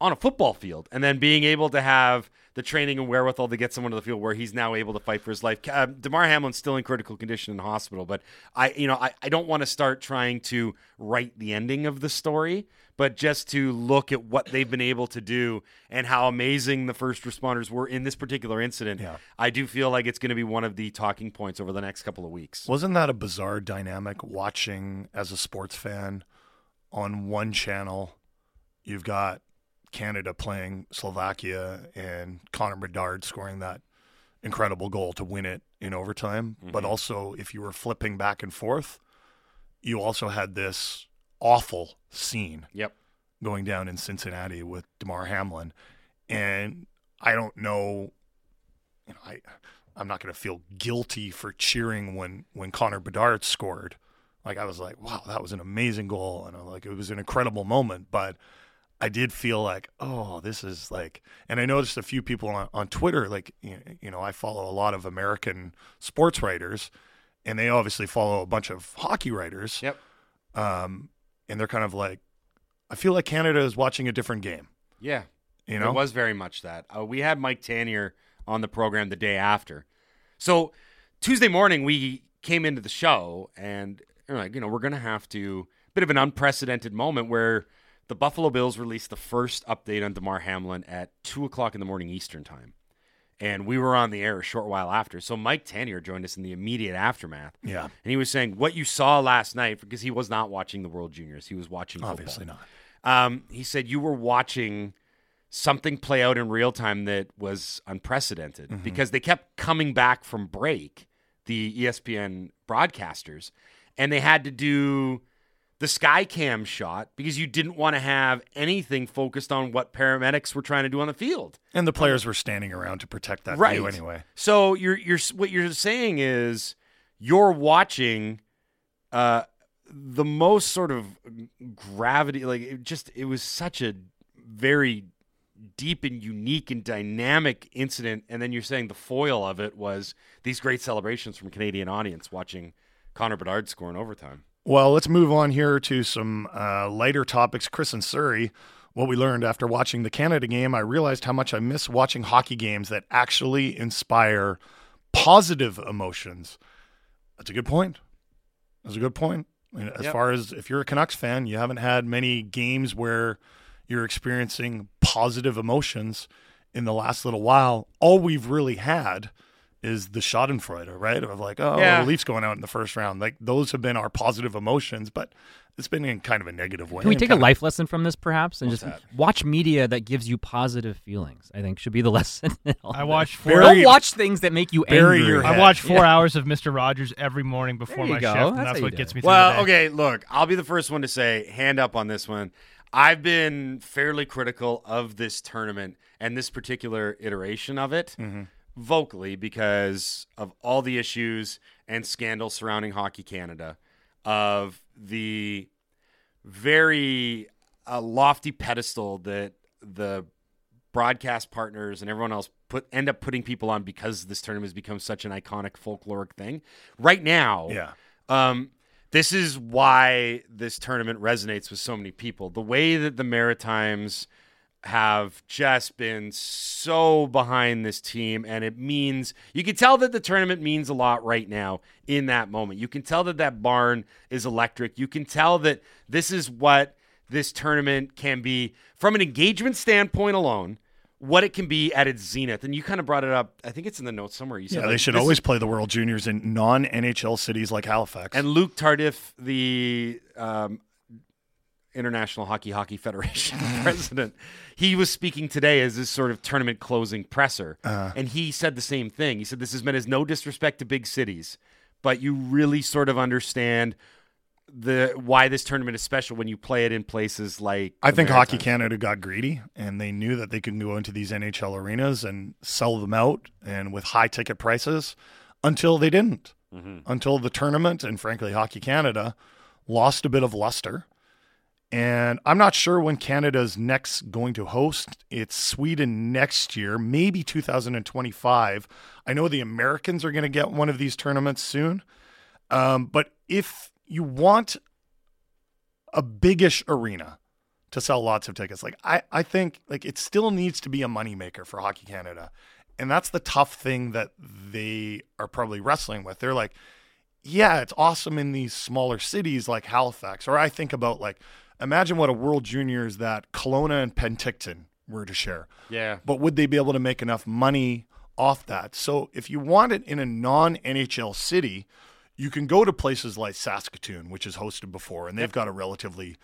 Speaker 3: on a football field and then being able to have the training and wherewithal to get someone to the field where he's now able to fight for his life. Uh, Damar Hamlin's still in critical condition in the hospital, but I, you know, I, I don't want to start trying to write the ending of the story, but just to look at what they've been able to do and how amazing the first responders were in this particular incident.
Speaker 4: Yeah.
Speaker 3: I do feel like it's going to be one of the talking points over the next couple of weeks.
Speaker 4: Wasn't that a bizarre dynamic watching as a sports fan on one channel? You've got Canada playing Slovakia and Connor Bedard scoring that incredible goal to win it in overtime. But mm-hmm. also, if you were flipping back and forth, you also had this awful scene
Speaker 3: Yep.
Speaker 4: going down in Cincinnati with Damar Hamlin, and I don't know, you know, I I'm not going to feel guilty for cheering when when Connor Bedard scored. Like I was like, wow, that was an amazing goal, and I'm like it was an incredible moment, but. I did feel like, oh, this is like, and I noticed a few people on, on Twitter, like, you know, I follow a lot of American sports writers, and they obviously follow a bunch of hockey writers.
Speaker 3: Yep.
Speaker 4: Um, and they're kind of like, I feel like Canada is watching a different game.
Speaker 3: Yeah.
Speaker 4: You know,
Speaker 3: It was very much that. Uh, we had Mike Tanier on the program the day after. So Tuesday morning, we came into the show and like, you know, we're going to have to, a bit of an unprecedented moment where the Buffalo Bills released the first update on Damar Hamlin at 2 o'clock in the morning Eastern time. And we were on the air a short while after. So Mike Tanier joined us in the immediate aftermath.
Speaker 4: Yeah.
Speaker 3: And he was saying what you saw last night, because he was not watching the World Juniors. He was watching football.
Speaker 4: obviously not.
Speaker 3: Um, he said you were watching something play out in real time that was unprecedented
Speaker 4: Mm-hmm.
Speaker 3: because they kept coming back from break, the ESPN broadcasters, and they had to do the sky cam shot because you didn't want to have anything focused on what paramedics were trying to do on the field.
Speaker 4: And the players were standing around to protect that view anyway.
Speaker 3: So you're you're what you're saying is you're watching uh the most sort of gravity like it just it was such a very deep and unique and dynamic incident and then you're saying the foil of it was these great celebrations from Canadian audience watching Connor Bedard score in overtime.
Speaker 4: Well, let's move on here to some uh, lighter topics. Chris and Surrey, what we learned after watching the Canada game, I realized how much I miss watching hockey games that actually inspire positive emotions. That's a good point. That's a good point. I mean, as
Speaker 3: Yep.
Speaker 4: far as if you're a Canucks fan, you haven't had many games where you're experiencing positive emotions in the last little while. All we've really had is the Schadenfreude, right? Of like, oh,
Speaker 3: Yeah.
Speaker 4: the Leafs going out in the first round. Like those have been our positive emotions, but it's been in kind of a negative way.
Speaker 5: Can we take a
Speaker 4: kind of-
Speaker 5: life lesson from this, perhaps, and just
Speaker 3: that?
Speaker 5: watch media that gives you positive feelings? I think should be the lesson.
Speaker 7: I watch four.
Speaker 4: Bury-
Speaker 5: Don't watch things that make you
Speaker 4: bury
Speaker 5: angry.
Speaker 4: your
Speaker 7: I watch four hours of Mister Rogers every morning before my
Speaker 5: go.
Speaker 7: shift,
Speaker 5: That's
Speaker 7: and that's what gets
Speaker 5: it.
Speaker 7: me through
Speaker 3: Well,
Speaker 7: the day.
Speaker 3: okay, look, I'll be the first one to say, hand up on this one. I've been fairly critical of this tournament and this particular iteration of it mm-hmm. Vocally because of all the issues and scandals surrounding Hockey Canada, of the very uh, lofty pedestal that the broadcast partners and everyone else put end up putting people on because this tournament has become such an iconic folkloric thing. Right now,
Speaker 4: Yeah.
Speaker 3: um, this is why this tournament resonates with so many people. The way that the Maritimes have just been so behind this team, and it means you can tell that the tournament means a lot right now in that moment. You can tell that that barn is electric. You can tell that this is what this tournament can be from an engagement standpoint alone. What it can be at its zenith, and you kind of brought it up. I think it's in the notes somewhere. You said
Speaker 4: Yeah,
Speaker 3: like,
Speaker 4: they should always play the World Juniors in non NHL cities like Halifax.
Speaker 3: and Luc Tardif, the um, International Hockey Hockey Federation president, he was speaking today as this sort of tournament closing presser, uh-huh. and he said the same thing. He said this is meant as no disrespect to big cities, but you really sort of understand the why this tournament is special when you play it in places like.
Speaker 4: I think Hockey Canada got greedy and they knew that they could go into these NHL arenas and sell them out and with high ticket prices until they didn't. Mm-hmm. Until the tournament and frankly Hockey Canada lost a bit of luster. And I'm not sure when Canada's next going to host. It's Sweden next year, maybe 2025. I know the Americans are going to get one of these tournaments soon. Um, but if you want a biggish arena to sell lots of tickets. Like I, I think like it still needs to be a moneymaker for Hockey Canada. And that's the tough thing that they are probably wrestling with. They're like, yeah, it's awesome in these smaller cities like Halifax. Or I think about like imagine what a World Juniors that Kelowna and Penticton were to share.
Speaker 3: Yeah.
Speaker 4: But would they be able to make enough money off that? So if you want it in a non NHL city, you can go to places like Saskatoon, which is hosted before, and they've got a relatively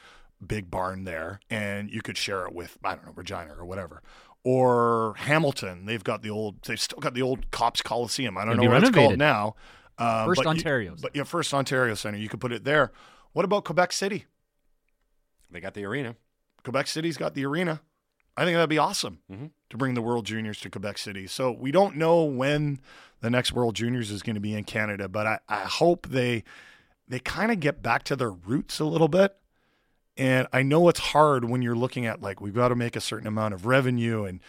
Speaker 4: big barn there, and you could share it with I don't know Regina or whatever. Or Hamilton, they've got the old, they've still got the old Copps Coliseum. I don't
Speaker 5: It'll
Speaker 4: know what it's called now. Uh,
Speaker 5: First
Speaker 4: but you-
Speaker 5: Ontario
Speaker 4: but yeah, First Ontario Center. You could put it there. What about Quebec City?
Speaker 3: They got the arena.
Speaker 4: Quebec City's got the arena. I think that'd be awesome
Speaker 3: Mhm.
Speaker 4: to bring the World Juniors to Quebec City. So we don't know when the next World Juniors is going to be in Canada, but I, I hope they they kind of get back to their roots a little bit. And I know it's hard when you're looking at like we've got to make a certain amount of revenue and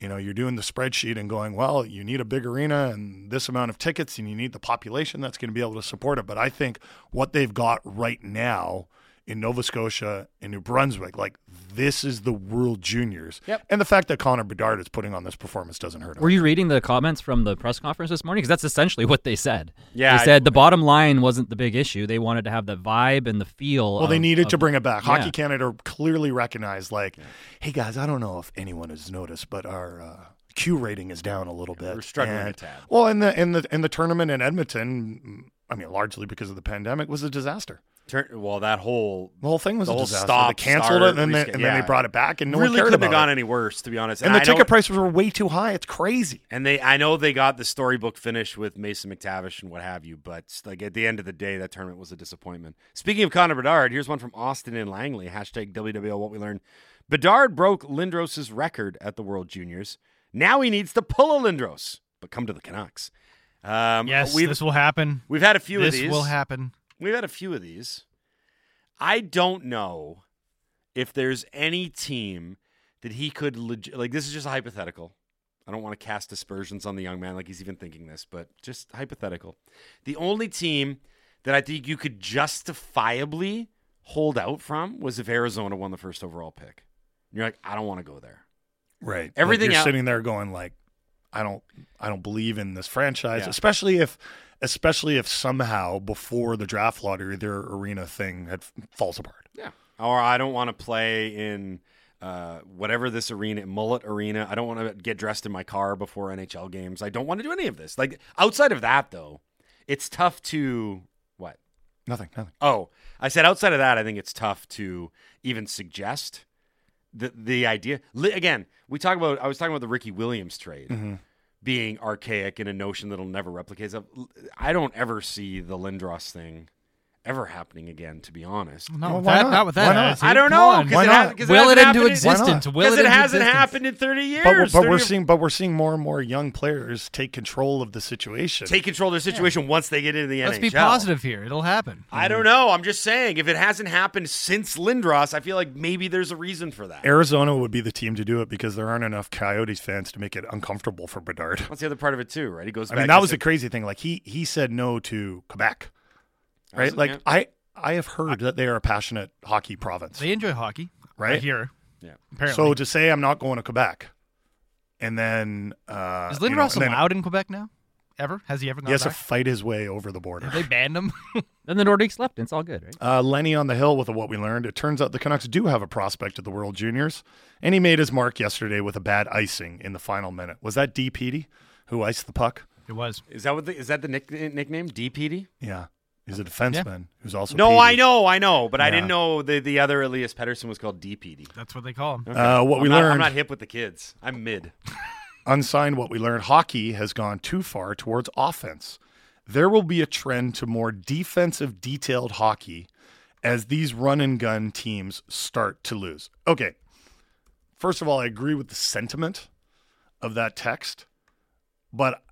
Speaker 4: you know you're doing the spreadsheet and going well you need a big arena and this amount of tickets and you need the population that's going to be able to support it but i think what they've got right now in Nova Scotia, in New Brunswick. Like this is the World Juniors.
Speaker 3: Yep.
Speaker 4: And the fact that Connor Bedard is putting on this performance doesn't hurt him.
Speaker 5: Were you reading the comments from the press conference this morning? Because that's essentially what they said.
Speaker 3: Yeah,
Speaker 5: they
Speaker 3: I-
Speaker 5: said the bottom line wasn't the big issue. They wanted to have the vibe and the feel.
Speaker 4: Well, they needed
Speaker 5: of-
Speaker 4: to bring it back.
Speaker 5: Yeah.
Speaker 4: Hockey Canada clearly recognized, like, hey guys, I don't know if anyone has noticed, but our uh, Q rating is down a little bit.
Speaker 3: we're struggling a tad.
Speaker 4: Well, in the in the in the tournament in Edmonton, mm, I mean, largely because of the pandemic, was a disaster.
Speaker 3: Turn, well, that whole
Speaker 4: The whole thing was
Speaker 3: The
Speaker 4: a
Speaker 3: whole
Speaker 4: disaster.
Speaker 3: stop,
Speaker 4: they canceled
Speaker 3: start,
Speaker 4: it, and, then,
Speaker 3: reschedule-
Speaker 4: and then they brought it back, and no
Speaker 3: really
Speaker 4: one cared
Speaker 3: couldn't have gone
Speaker 4: it.
Speaker 3: any worse, to be honest.
Speaker 4: And the
Speaker 3: I
Speaker 4: ticket prices were way too high. It's crazy.
Speaker 3: And they, I know they got the storybook finish with Mason McTavish and what have you, but like at the end of the day, that tournament was a disappointment. Speaking of Connor Bedard, here's one from Austin and Langley. Hashtag WWL. What we learned: Bedard broke Lindros's record at the World Juniors. Now he needs to pull a Lindros, but come to the Canucks. Um,
Speaker 7: Yes, this will happen.
Speaker 3: we've had a few
Speaker 7: this
Speaker 3: of these.
Speaker 7: will happen.
Speaker 3: We've had a few of these. I don't know if there's any team that he could leg- like. This is just a hypothetical. I don't want to cast aspersions on the young man like he's even thinking this, but just hypothetical. The only team that I think you could justifiably hold out from was if Arizona won the first overall pick. And you're like, I don't want to go there.
Speaker 4: Right.
Speaker 3: Everything
Speaker 4: like you're
Speaker 3: out-
Speaker 4: sitting there going like, I don't, I don't believe in this franchise,
Speaker 3: Yeah.
Speaker 4: especially if, especially if somehow before the draft lottery their arena thing had falls apart.
Speaker 3: Yeah. Or I don't want to play in uh, whatever this arena, Mullett arena. I don't want to get dressed in my car before NHL games. I don't want to do any of this. Like outside of that, though, it's tough to what?
Speaker 4: Nothing. Nothing.
Speaker 3: Oh, I said outside of that, I think it's tough to even suggest the the idea. Again, we talk about. I was talking about the Ricky Williams trade
Speaker 4: Mm-hmm.
Speaker 3: being archaic and a notion that'll never replicate. itself. I don't ever see the Lindros thing ever happening again. To be honest.
Speaker 7: Not
Speaker 4: Well,
Speaker 7: with
Speaker 4: why
Speaker 7: that.
Speaker 4: not?
Speaker 7: Not with that.
Speaker 4: Why not?
Speaker 7: attitude.
Speaker 3: I don't know
Speaker 4: Why not?
Speaker 3: ha- 'cause
Speaker 5: Will
Speaker 3: it
Speaker 5: it into existence? Will
Speaker 3: Because
Speaker 5: it
Speaker 3: it hasn't
Speaker 5: existence?
Speaker 3: happened in 30 years.
Speaker 4: But, we're- but
Speaker 3: 30
Speaker 4: we're seeing, but we're seeing more and more young players take control of the situation.
Speaker 3: take control of their situation once they get into the
Speaker 7: Let's
Speaker 3: NHL.
Speaker 7: be positive here. It'll happen.
Speaker 3: I don't mm-hmm. know. I'm just saying, if it hasn't happened since Lindros, I feel like maybe there's a reason for that.
Speaker 4: Arizona would be the team to do it because there aren't enough Coyotes fans to make it uncomfortable for Bedard.
Speaker 3: That's the other part of it too, right? He goes.
Speaker 4: I
Speaker 3: back
Speaker 4: mean, that was the crazy thing. Like he he said no to Quebec,
Speaker 3: Was
Speaker 4: right?
Speaker 3: it?
Speaker 4: Like
Speaker 3: Yeah.
Speaker 4: I I have heard that they are a passionate hockey province,
Speaker 7: They enjoy hockey,
Speaker 4: right?
Speaker 7: Here,
Speaker 3: Yeah.
Speaker 7: apparently.
Speaker 4: So to say I'm not going to Quebec, and then uh,
Speaker 7: is
Speaker 4: you know,
Speaker 7: Lindros
Speaker 4: and then
Speaker 7: allowed in Quebec now? Ever? Has he ever gone
Speaker 4: He has to
Speaker 7: back?
Speaker 4: fight his way over the border.
Speaker 7: Have they banned him?
Speaker 5: Then the Nordiques left. and It's all good, right?
Speaker 4: Uh, Lenny on the hill with what we learned. It turns out the Canucks do have a prospect at the World Juniors, and he made his mark yesterday with a bad icing in the final minute. Was that D. Petey who iced the puck?
Speaker 7: it was.
Speaker 3: Is that what? The, is that the nick, nickname? DPD?
Speaker 4: Yeah, he's a defenseman who's also
Speaker 3: No,
Speaker 4: Petey.
Speaker 3: I know, I know, but I didn't know the the other Elias Pettersson was called DPD.
Speaker 7: That's what they call him.
Speaker 4: Uh, what
Speaker 3: I'm
Speaker 4: we
Speaker 3: not,
Speaker 4: learned
Speaker 3: I'm not hip with the kids. I'm mid.
Speaker 4: unsigned what we learned hockey has gone too far towards offense. There will be a trend to more defensive detailed hockey as these run and gun teams start to lose. Okay. First of all, I agree with the sentiment of that text, but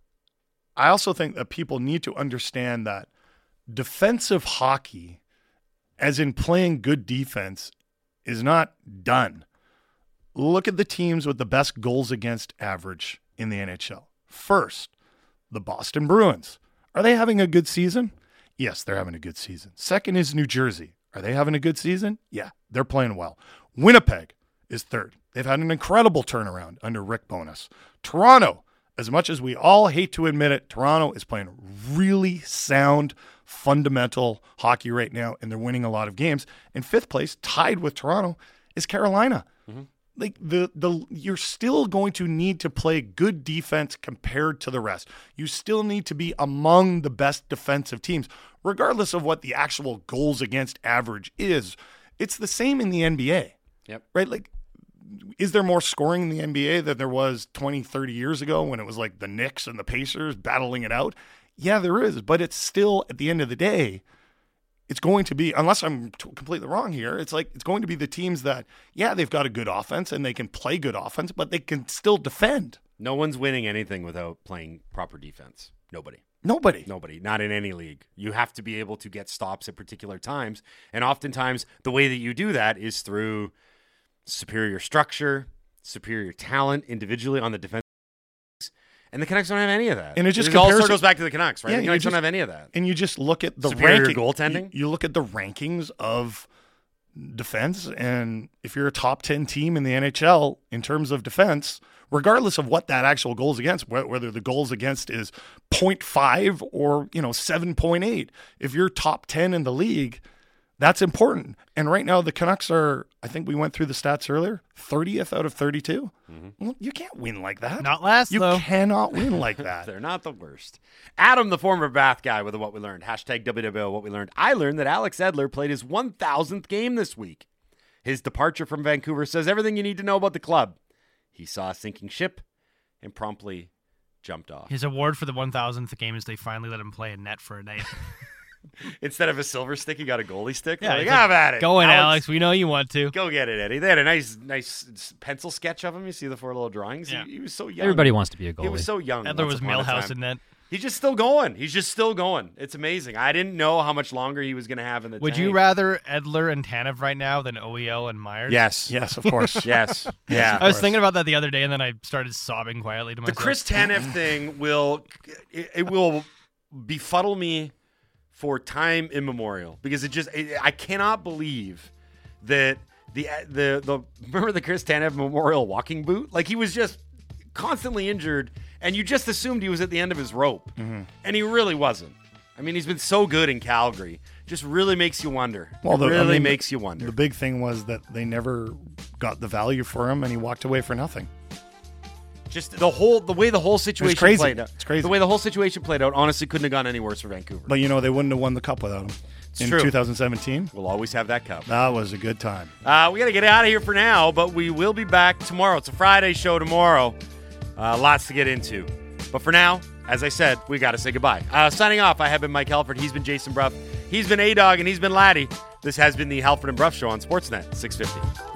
Speaker 4: I also think that people need to understand that defensive hockey, as in playing good defense, is not done look at the teams with the best goals against average in the NHL. First, the Boston Bruins. Are they having a good season? Yes, they're having a good season. Second is New Jersey. Are they having a good season? Yeah, they're playing well. Winnipeg is third. They've had an incredible turnaround under Rick Bowness. Toronto, as much as we all hate to admit it, Toronto is playing really sound, fundamental hockey right now, and they're winning a lot of games. In fifth place, tied with Toronto, is Carolina mm-hmm. like the the you're still going to need to play good defense compared to the rest. You still need to be among the best defensive teams regardless of what the actual goals against average is. It's the same in the NBA.
Speaker 3: Yep.
Speaker 4: Right? Like is there more scoring in the NBA than there was 20, 30 years ago when it was like the Knicks and the Pacers battling it out? Yeah, there is, but it's still at the end of the day, it's going to be unless I'm t- completely wrong here. It's like it's going to be the teams that yeah they've got a good offense and they can play good offense, but they can still defend.
Speaker 3: No one's winning anything without playing proper defense. Nobody.
Speaker 4: Nobody.
Speaker 3: Nobody, not in any league. You have to be able to get stops at particular times. And oftentimes, the way that you do that is through superior structure, superior talent individually on the defense. And the Canucks don't have any of that.
Speaker 4: And it just
Speaker 3: all circles back to the Canucks, right?
Speaker 4: Yeah,
Speaker 3: the
Speaker 4: you
Speaker 3: Canucks
Speaker 4: just-
Speaker 3: don't have any of that.
Speaker 4: And you just look at the
Speaker 3: Superior
Speaker 4: ranking.
Speaker 3: goaltending?
Speaker 4: You, you look at the rankings of defense. And if you're a top 10 team in the NHL in terms of defense, regardless of what that actual goals against, whether the goals against is 0.5 or, you know, 7.8, if you're top 10 in the league, that's important. And right now, the Canucks are, I think we went through the stats earlier, 30th out of 32. Mm-hmm. Well, you can't win like that.
Speaker 7: Not last,
Speaker 4: You
Speaker 7: though.
Speaker 4: cannot win like that.
Speaker 3: They're not the worst. Adam, the former Bath guy, with what we learned. Hashtag WWL, what we learned. I learned that Alex Edler played his 1,000th game this week. His departure from Vancouver says everything you need to know about the club. He saw a sinking ship and promptly jumped off.
Speaker 7: His award for the 1,000th game is they finally let him play a net for a night.
Speaker 3: Instead of a silver stick, he got a goalie stick.
Speaker 7: Yeah,
Speaker 3: like,
Speaker 7: it's
Speaker 3: have
Speaker 7: like,
Speaker 3: at it.
Speaker 7: Go in, Alex. We know you want to.
Speaker 3: Go get it, Eddie. They had a nice, nice pencil sketch of him. You see the four little drawings.
Speaker 7: Yeah.
Speaker 3: He, he was so young.
Speaker 5: Everybody wants to be a goalie.
Speaker 3: He was so young.
Speaker 7: Edler was
Speaker 3: upon a
Speaker 7: Millhouse
Speaker 3: time.
Speaker 7: in net.
Speaker 3: He's just still going. He's just still going. It's amazing. I didn't know how much longer he was going to have in the
Speaker 7: Would
Speaker 3: tank.
Speaker 7: you rather Edler and Tanev right now than OEL and Myers?
Speaker 3: Yes.
Speaker 4: yes, of course.
Speaker 3: Yes. Yeah.
Speaker 7: I was thinking about that the other day, and then I started sobbing quietly to myself. the.
Speaker 3: Chris Tanev thing will it, it will befuddle me for time immemorial because it just it, I cannot believe that the the the remember the Chris Tanev Memorial walking boot like he was just constantly injured and you just assumed he was at the end of his rope mm-hmm. and he really wasn't. I mean he's been so good in Calgary just really makes you wonder.
Speaker 4: Well, the- I
Speaker 3: really
Speaker 4: mean,
Speaker 3: makes you wonder.
Speaker 4: The big thing was that they never got the value for him, and he walked away for nothing.
Speaker 3: Just the whole the way the whole situation
Speaker 4: crazy.
Speaker 3: played out.
Speaker 4: It's crazy.
Speaker 3: The way the whole situation played out honestly couldn't have gone any worse for Vancouver.
Speaker 4: But you know, they wouldn't have won the cup without him. in
Speaker 3: true.
Speaker 4: 2017.
Speaker 3: We'll always have that cup.
Speaker 4: That was a good time.
Speaker 3: Uh, we got to get out of here for now, but we will be back tomorrow. It's a Friday show tomorrow. Uh, lots to get into. But for now, as I said, we got to say goodbye. Uh, signing off, I have been Mike Halford. He's been Jason Brough. He's been A Dog, and he's been Laddie. This has been the Halford and Brough Show on Sportsnet 650.